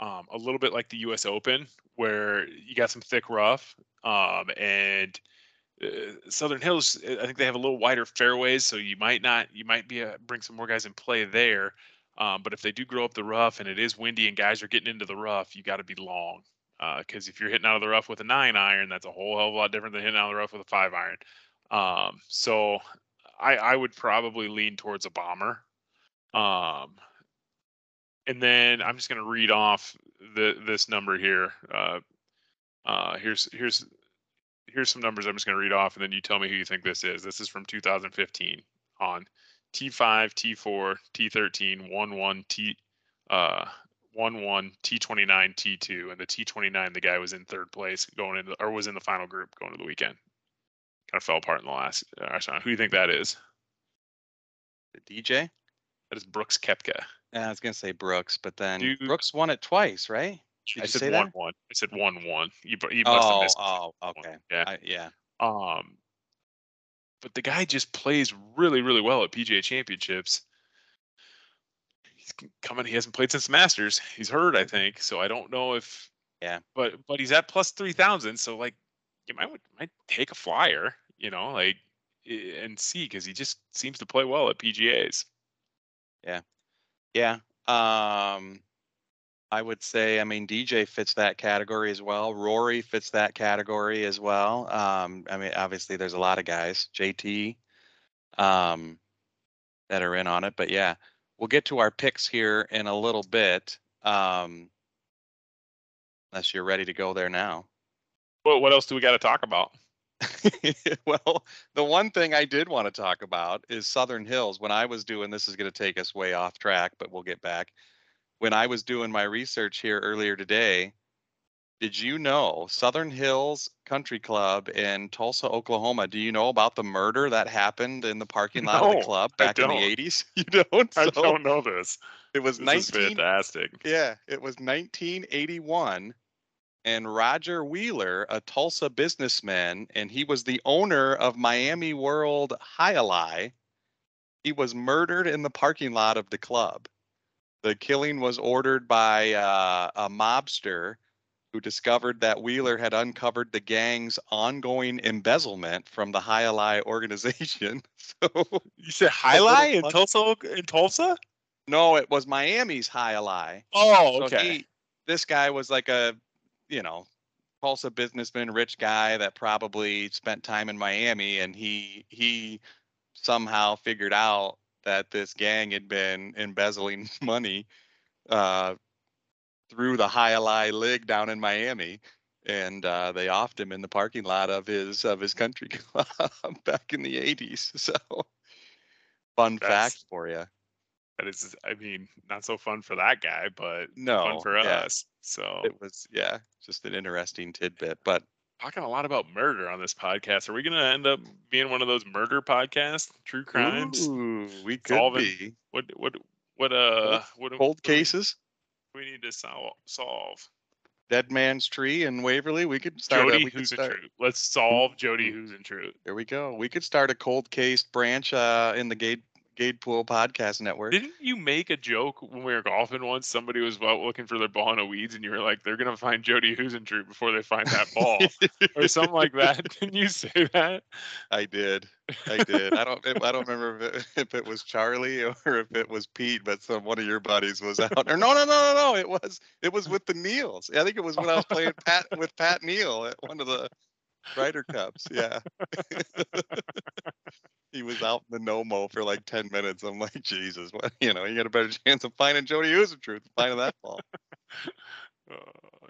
um, a little bit like the U.S. Open, where you got some thick rough, um, and uh, Southern Hills, uh, I think they have a little wider fairways, so you might not, you might be a, bring some more guys in play there. Um, but if they do grow up the rough and it is windy and guys are getting into the rough, you got to be long. Because uh, if you're hitting out of the rough with a nine iron, that's a whole hell of a lot different than hitting out of the rough with a five iron. Um, so I, I would probably lean towards a bomber. Um, and then I'm just going to read off the this number here. Uh, uh, here's here's here's some numbers I'm just going to read off, and then you tell me who you think this is. This is from 2015 on T5, T4, T13, 11, T uh 11, T29, T2, and the T29 the guy was in third place going into or was in the final group going to the weekend. Kind of fell apart in the last. Uh, who do you think that is? The DJ. That is Brooks Koepka. Yeah, I was gonna say Brooks, but then Dude. Brooks won it twice, right? Did I said one that? one. I said one one. You, you must oh, have missed. Oh, okay. Yeah, I, yeah. Um, but the guy just plays really, really well at PGA Championships. Coming. He hasn't played since Masters. He's hurt, I think. So I don't know if. Yeah. But but he's at plus three thousand. So like, you might might take a flyer. You know, like and see because he just seems to play well at PGA's. Yeah. Yeah. Um, I would say, I mean, DJ fits that category as well. Rory fits that category as well. Um, I mean, obviously, there's a lot of guys, JT, um, that are in on it. But yeah, we'll get to our picks here in a little bit. Um, unless you're ready to go there now. Well, what else do we got to talk about? well, the one thing I did want to talk about is Southern Hills. When I was doing this, is going to take us way off track, but we'll get back. When I was doing my research here earlier today, did you know Southern Hills Country Club in Tulsa, Oklahoma? Do you know about the murder that happened in the parking lot no, of the club back in the 80s? You don't? So I don't know this. It was this 19 fantastic. Yeah, it was 1981 and Roger Wheeler, a Tulsa businessman, and he was the owner of Miami World Jai He was murdered in the parking lot of the club. The killing was ordered by uh, a mobster who discovered that Wheeler had uncovered the gang's ongoing embezzlement from the Jai organization. So you said Jai in Tulsa? In Tulsa? No, it was Miami's Jai Oh, okay. So he, this guy was like a you know, Tulsa businessman, rich guy that probably spent time in Miami, and he he somehow figured out that this gang had been embezzling money uh, through the Jai League down in Miami, and uh, they offed him in the parking lot of his of his country club back in the '80s. So, fun That's, fact for you. That is, I mean, not so fun for that guy, but no, fun for yeah. us. So it was, yeah, just an interesting tidbit. But talking a lot about murder on this podcast. Are we going to end up being one of those murder podcasts, true crimes? Ooh, we could Solving, be. What, what, what, uh, what, cold what, cases? We need to solve. solve. Dead Man's Tree in Waverly. We could start. Jody, a, who's start. in truth. Let's solve Jody, Huisentruit. There we go. We could start a cold case branch uh, in the gate Gade Pool Podcast Network. Didn't you make a joke when we were golfing once? Somebody was out looking for their ball in a weeds, and you were like, "They're gonna find Jody Huisentruit before they find that ball," or something like that. Didn't you say that? I did. I did. I don't. I don't remember if it, if it was Charlie or if it was Pete, but some one of your buddies was out. Or no, no, no, no, no. It was. It was with the Neils. I think it was when I was playing Pat with Pat Neal at one of the Ryder Cups. Yeah. he was out in the Nomo for like 10 minutes. I'm like, Jesus, what, you know, you got a better chance of finding Jody than finding that ball. oh,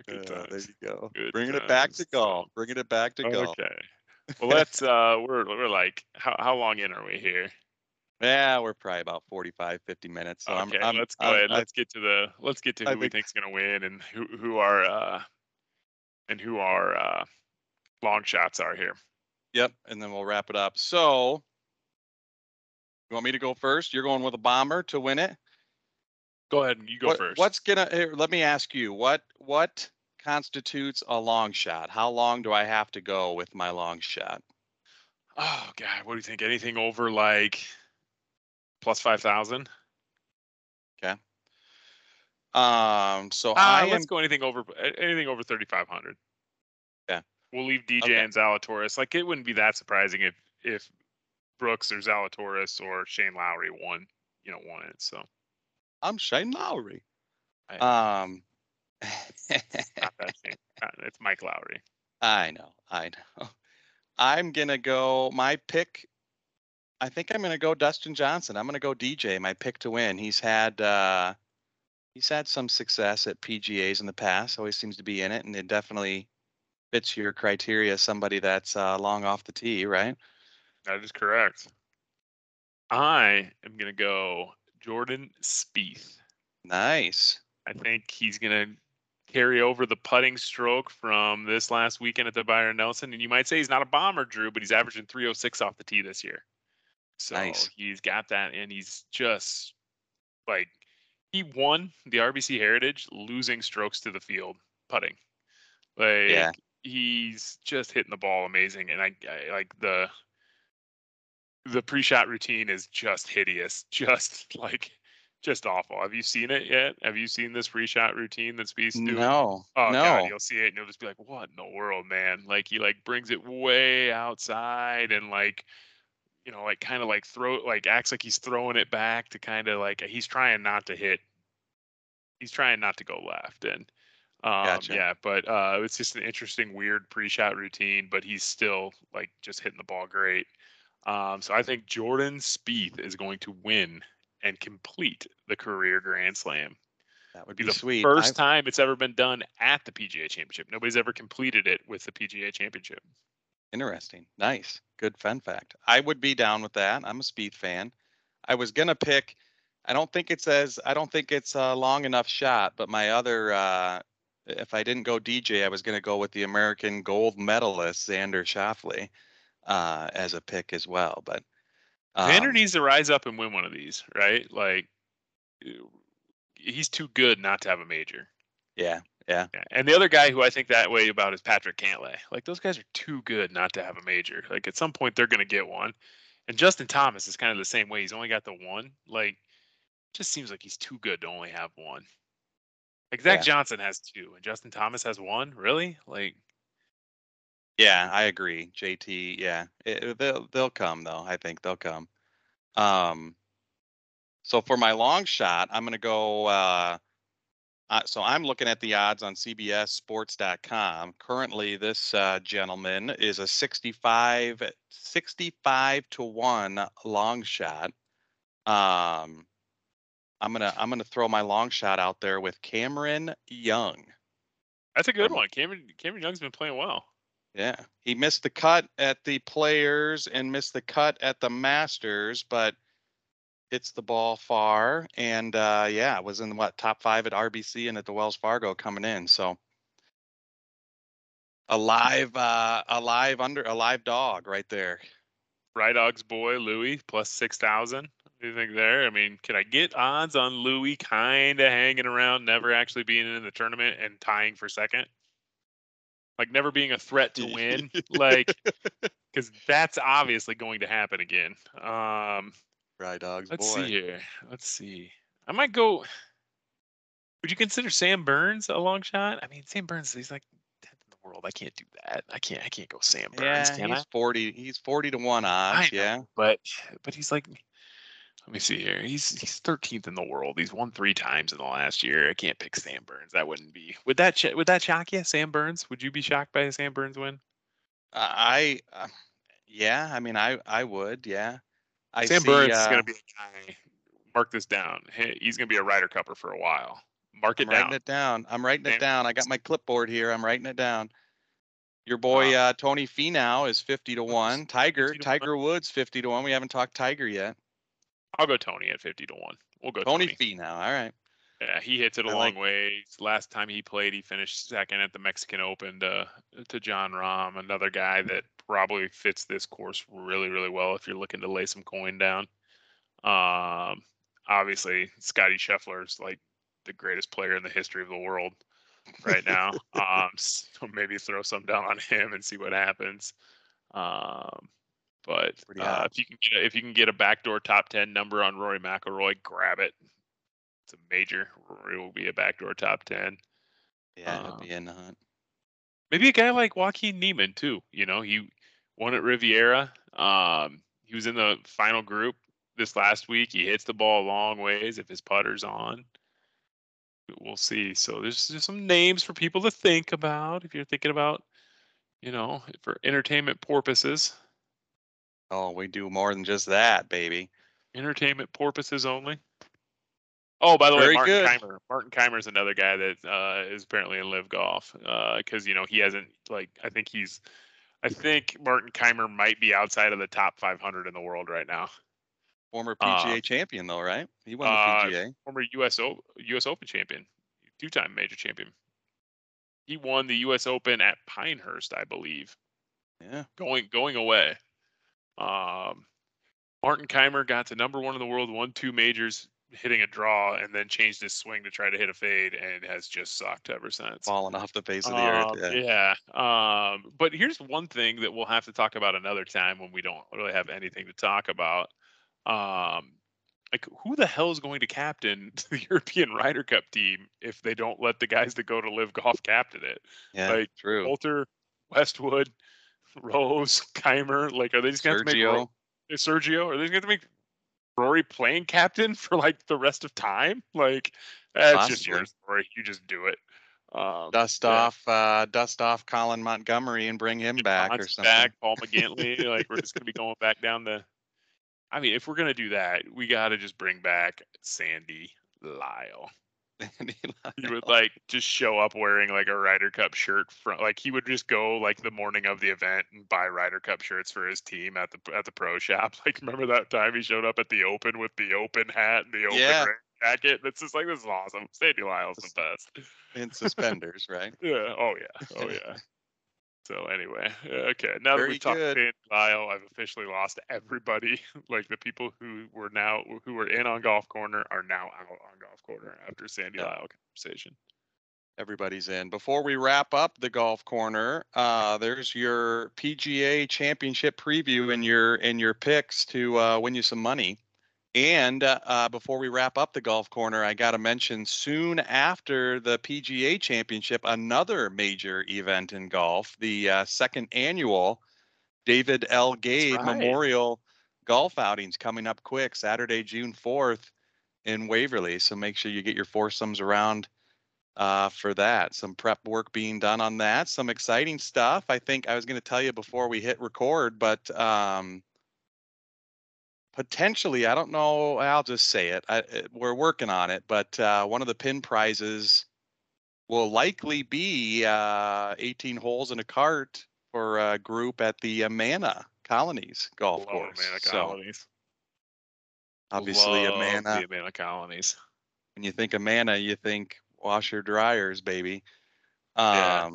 good there you go. Good Bringing times. it back to golf. Bringing it back to golf. Okay. Well, let's, uh, we're, we're like, how, how long in are we here? Yeah, we're probably about 45, 50 minutes. So okay, I'm, I'm, let's go I'm, ahead. let's get to the, let's get to who I we think, think's going to win and who, who are, uh, and who are, uh, long shots are here. Yep, and then we'll wrap it up. So, you want me to go first? You're going with a bomber to win it. Go ahead, you go what, first. What's gonna? Here, let me ask you what what constitutes a long shot? How long do I have to go with my long shot? Oh God, what do you think? Anything over like plus five thousand? Okay. Um. So uh, I let's am, go anything over anything over thirty five hundred. We'll leave DJ Okay. and Zalatoris. Like it wouldn't be that surprising if if Brooks or Zalatoris or Shane Lowry won, you know, won it. So I'm Shane Lowry. I- Um, not that Shane. uh, It's Mike Lowry. I know, I know. I'm gonna go. My pick. I think I'm gonna go Dustin Johnson. I'm gonna go DJ. My pick to win. He's had uh, he's had some success at PGA's in the past. Always seems to be in it, and it definitely fits your criteria. Somebody that's uh, long off the tee, right? That is correct. I am gonna go Jordan Spieth. Nice. I think he's gonna carry over the putting stroke from this last weekend at the Byron Nelson. And you might say he's not a bomber, Drew, but he's averaging 306 off the tee this year. So Nice. he's got that, and he's just like he won the RBC Heritage losing strokes to the field putting. Like Yeah. He's just hitting the ball amazing, and I, I like the the pre-shot routine is just hideous, just like just awful. Have you seen it yet? Have you seen this pre-shot routine that Spieth's doing? No, Oh no. god, you'll see it and you'll just be like, "What in the world, man?" Like he like brings it way outside and like, you know, like kind of like throw like acts like he's throwing it back to kind of like he's trying not to hit. He's trying not to go left and. Um, Gotcha. Yeah, but uh, it's just an interesting, weird pre-shot routine. But he's still like just hitting the ball great. Um, so I think Jordan Spieth is going to win and complete the career Grand Slam that would be be the sweet. first I- time it's ever been done at the PGA Championship. Nobody's ever completed it with the PGA Championship. Interesting. Nice. Good fun fact. I would be down with that. I'm a Spieth fan. I was gonna pick. I don't think it's as. I don't think it's a long enough shot. But my other. uh If I didn't go DJ, I was gonna go with the American gold medalist Xander Schauffele uh, as a pick as well. But Xander um, needs to rise up and win one of these, right? Like he's too good not to have a major. yeah, yeah, Yeah. And the other guy who I think that way about is Patrick Cantlay. Like those guys are too good not to have a major. Like at some point they're gonna get one. And Justin Thomas is kind of the same way. He's only got the one. Like just seems like he's too good to only have one. Like Zach Yeah. Johnson has two and Justin Thomas has one. Really? Like yeah. I agree. JT. Yeah, it, they'll they'll come though. I think they'll come. Um. So for my long shot, I'm gonna go. Uh, Uh, so I'm looking at the odds on CBSSports.com. Currently, this uh, gentleman is a 65, 65 to one long shot. Um, I'm gonna I'm gonna throw my long shot out there with Cameron Young. That's a good one. Cameron Cameron Young's been playing well. Yeah, he missed the cut at the Players and missed the cut at the Masters, but hits the ball far. And uh, yeah, was in what top five at RBC and at the Wells Fargo coming in. So a live, uh, a live under, a live dog right there. Right, Dog's boy Louis plus six thousand. What do you think there? I mean, can I get odds on Louis kind of hanging around, never actually being in the tournament and tying for second? Like never being a threat to win, like because that's obviously going to happen again. Um, Rye dog's let's boy. see here. Let's see. I might go. Would you consider Sam Burns a long shot? I mean, Sam Burns, he's like the world. I can't do that. I can't. I can't go Sam Burns. Yeah, can I? he's forty. He's forty to one odds. know, Yeah, but but he's like let me see here. He's he's 13th in the world. He's won three times in the last year. I can't pick Sam Burns. That wouldn't be. Would that sh- would that shock you, Sam Burns? Would you be shocked by a Sam Burns win? I, uh, yeah. I mean, I, I would. Yeah. I Sam see, Burns is uh, going to be a guy. Mark this down. Hey, he's going to be a Ryder Cupper for a while. Mark it I'm writing down. it down. I'm writing it down. I got my clipboard here. I'm writing it down. Your boy uh, Tony Finau is fifty to one. Tiger 50 to Tiger Woods fifty to one. We haven't talked Tiger yet. I'll go Tony at 50 to one. We'll go Tony, Tony. now. All right. Yeah, he hits it a I long way. Last time he played, he finished second at the Mexican Open to to Jon Rahm, another guy that probably fits this course really, really well if you're looking to lay some coin down. Um, obviously, Scotty Scheffler's like the greatest player in the history of the world right now. um, so maybe throw some down on him and see what happens. Um, but uh, if you can get a, if you can get a backdoor top ten number on Rory McIlroy, grab it. It's a major. Rory will be a backdoor top ten. Yeah, he'll Uh, be in the hunt. maybe a guy like Joaquin Niemann too. You know, he won at Riviera. Um, he was in the final group this last week. He hits the ball a long ways if his putter's on. We'll see. So there's just some names for people to think about if you're thinking about, you know, for entertainment purposes. Oh, we do more than just that, baby. Entertainment purposes only. Oh, by the Very way, Martin good. Kaymer. Martin Kaymer is another guy that uh, is apparently in LIV Golf because you know he hasn't like I think he's I think Martin Kaymer might be outside of the top 500 in the world right now. Former Uh, PGA champion, though, right? He won the uh, PGA. Former US o- US Open champion, two-time major champion. He won the US Open at Pinehurst, I believe, Yeah. going going away. Um, Martin Kaymer got to number one in the world, won two majors, hitting a draw, and then changed his swing to try to hit a fade, and has just sucked ever since. Falling off the face of the Um, earth. Yeah. yeah. Um, but here's one thing that we'll have to talk about another time when we don't really have anything to talk about. Um, like who the hell is going to captain the European Ryder Cup team if they don't let the guys that go to LIV Golf captain it? Yeah. like, true. Poulter, Westwood, Rose, Kaymer, like are they just going to make Ro- Sergio. Sergio? Are they going to make Rory playing captain for like the rest of time? Like that's just your story. You just do it. Um, Dust yeah. off, uh, dust off Colin Montgomerie and bring him back or Johnson something. back, Paul McGinley. like we're just gonna be going back down the. I mean, if we're gonna do that, we gotta just bring back Sandy Lyle. He would like just show up wearing like a Ryder Cup shirt from like he would just go like the morning of the event and buy Ryder Cup shirts for his team at the at the pro shop. Like remember that time he showed up at the Open with the Open hat and the Open Yeah. jacket? That's just like this is awesome. Sandy Lyle's the best. in suspenders, right? Yeah. Oh yeah. Oh yeah. So anyway, okay. Now that we've talked good. Sandy Lyle, I've officially lost everybody. like the people who were now who were in on Golf Corner are now out on Golf Corner after Sandy Yeah. Lyle conversation. Everybody's in. Before we wrap up the golf corner, uh, there's your PGA Championship preview and your and your picks to uh, win you some money. And uh, uh, before we wrap up the golf corner, I got to mention soon after the PGA Championship, another major event in golf, the uh, second annual David L. Gade right. Memorial Golf Outings coming up quick, Saturday, June 4th in Waverly. So make sure you get your foursomes around uh, for that. Some prep work being done on that. Some exciting stuff. I think I was going to tell you before we hit record, but um, potentially, I don't know. I'll just say it. I, we're working on it, but uh, one of the pin prizes will likely be uh, 18 holes in a cart for a group at the Amana Colonies Golf Love Course. Amana So Colonies. obviously, Love Amana. The Amana Colonies. When you think Amana, you think washer dryers, baby. Yeah.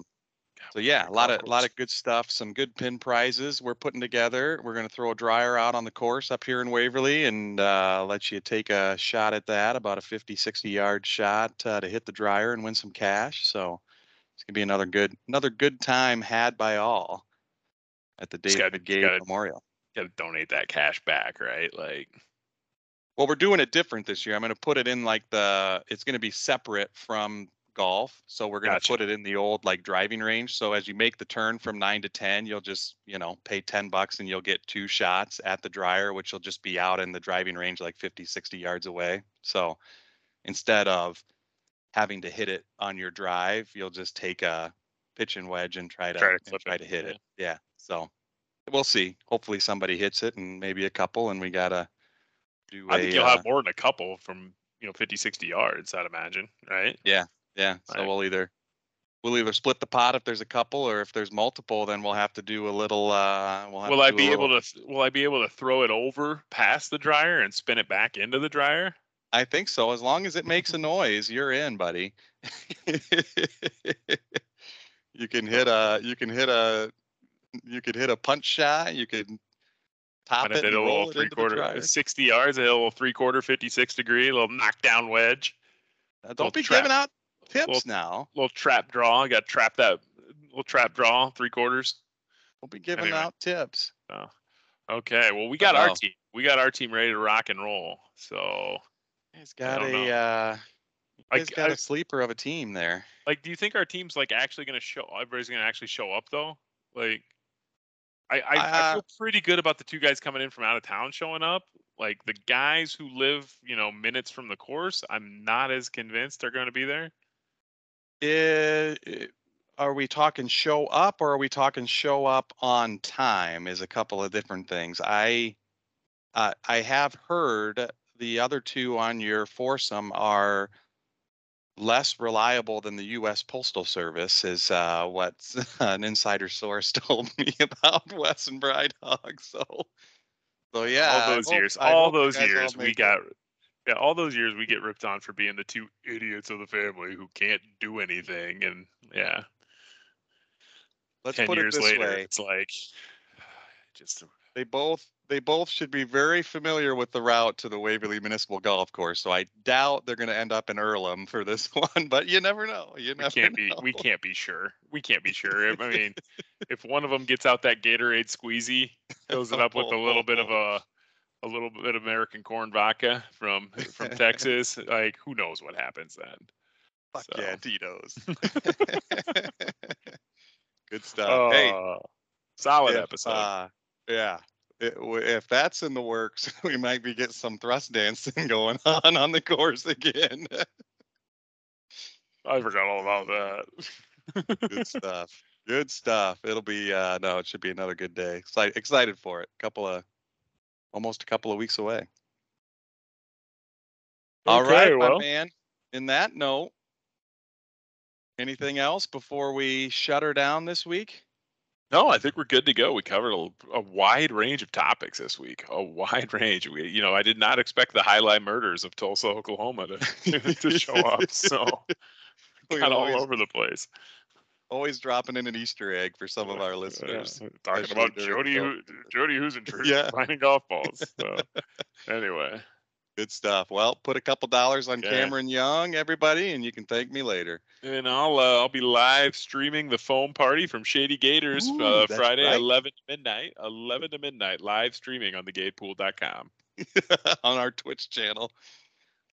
So yeah, a lot of lot of good stuff. Some good pin prizes we're putting together. We're gonna throw a dryer out on the course up here in Waverly and uh, let you take a shot at that, about a 50, 60 yard shot uh, to hit the dryer and win some cash. So it's gonna be another good another good time had by all at the Just gotta- David just gotta- Memorial. Got to donate that cash back, right? Like, Well, we're doing it different this year. I'm going to put it in like the, it's going to be separate from golf. So we're going to Gotcha. put it in the old like driving range. So as you make the turn from nine to 10, you'll just, you know, pay 10 bucks and you'll get two shots at the dryer, which will just be out in the driving range like 50, 60 yards away. So instead of having to hit it on your drive, you'll just take a pitch and wedge and try to, Try to try it, to hit yeah. it. Yeah. So we'll see. Hopefully somebody hits it and maybe a couple and we got to do I a, think you'll uh, have more than a couple from you know 50, 60 yards. I'd imagine, right? Yeah. So Right. we'll either we'll either split the pot if there's a couple, or if there's multiple, then we'll have to do a little. Uh, we'll have Will I be able to? Will I be able to throw it over past the dryer and spin it back into the dryer? I think so. As long as it makes a noise, you're in, buddy. you can hit a. You can hit a. You could hit a punch shot. You could top it it and a little three into the quarter, dryer. 60 yards, a little three quarter, 56 degree, a little knockdown wedge, Uh, Don't be trap. giving out tips Little- now. little trap draw. I got trap that little trap draw, three quarters. We'll be giving Anyway. out tips. Oh. Okay, well we got our team. We got our team ready to rock and roll. So He's got a. Uh, He's got I- a sleeper of a team there. like, do you think our team's like actually going to show? Everybody's going to actually show up though. Like, I I, I Uh, feel pretty good about the two guys coming in from out of town showing up. Like the guys who live, you know, minutes from the course, I'm not as convinced they're going to be there. Eh, eh, are we talking show up or are we talking show up on time? Is a couple of different things. I uh, I have heard the other two on your foursome are less reliable than the U.S. Postal Service, is uh, what an insider source told me about Wes and Bride Hog. So, so yeah, all those hope- years, all those all years, we it. got. Yeah, all those years we get ripped on for being the two idiots of the family who can't do anything, and yeah, Let's ten put years it this later, way. it's like just they both they both should be very familiar with the route to the Waverly Municipal Golf Course. So I doubt they're going to end up in Earlham for this one, but you never know. You we never can't be we can't be sure. We can't be sure. I mean, if one of them gets out that Gatorade squeezy, fills it up with a little bit of a a little bit of American corn vodka from from Texas, like who knows what happens then? Fuck so. yeah, Tito's. Good stuff. hey, Uh, solid if, episode. uh, yeah. It- w- if that's in the works, we might be getting some thrust dancing going on on the course again. I forgot all about that. good stuff. Good stuff. It'll be uh no, it should be another good day. Excited excited for it. Couple of almost a couple of weeks away. All right, Okay, my man. In that note, anything else before we shut her down this week? No, I think we're good to go. We covered a, a wide range of topics this week. A wide range. We, you know, I did not expect the highlight murders of Tulsa, Oklahoma to to show up. So got all over the place. Always dropping in an Easter egg for some of our Yeah, listeners. talking about Jody, who, Jody Huisentruit Yeah. finding golf balls. So, anyway, Good stuff. Well, put a couple dollars on Okay. Cameron Young, everybody, and you can thank me later. and I'll uh, I'll be live streaming the foam party from Shady Gators Ooh, uh, Friday, right. 11 to midnight. 11 to midnight, live streaming on thegatepool.com. on our Twitch channel,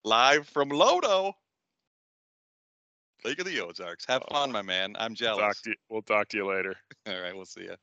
live from Lodo, Lake of the Ozarks. Have Oh. fun, my man. I'm jealous. Talk to you, we'll talk to you later. All right, we'll see you.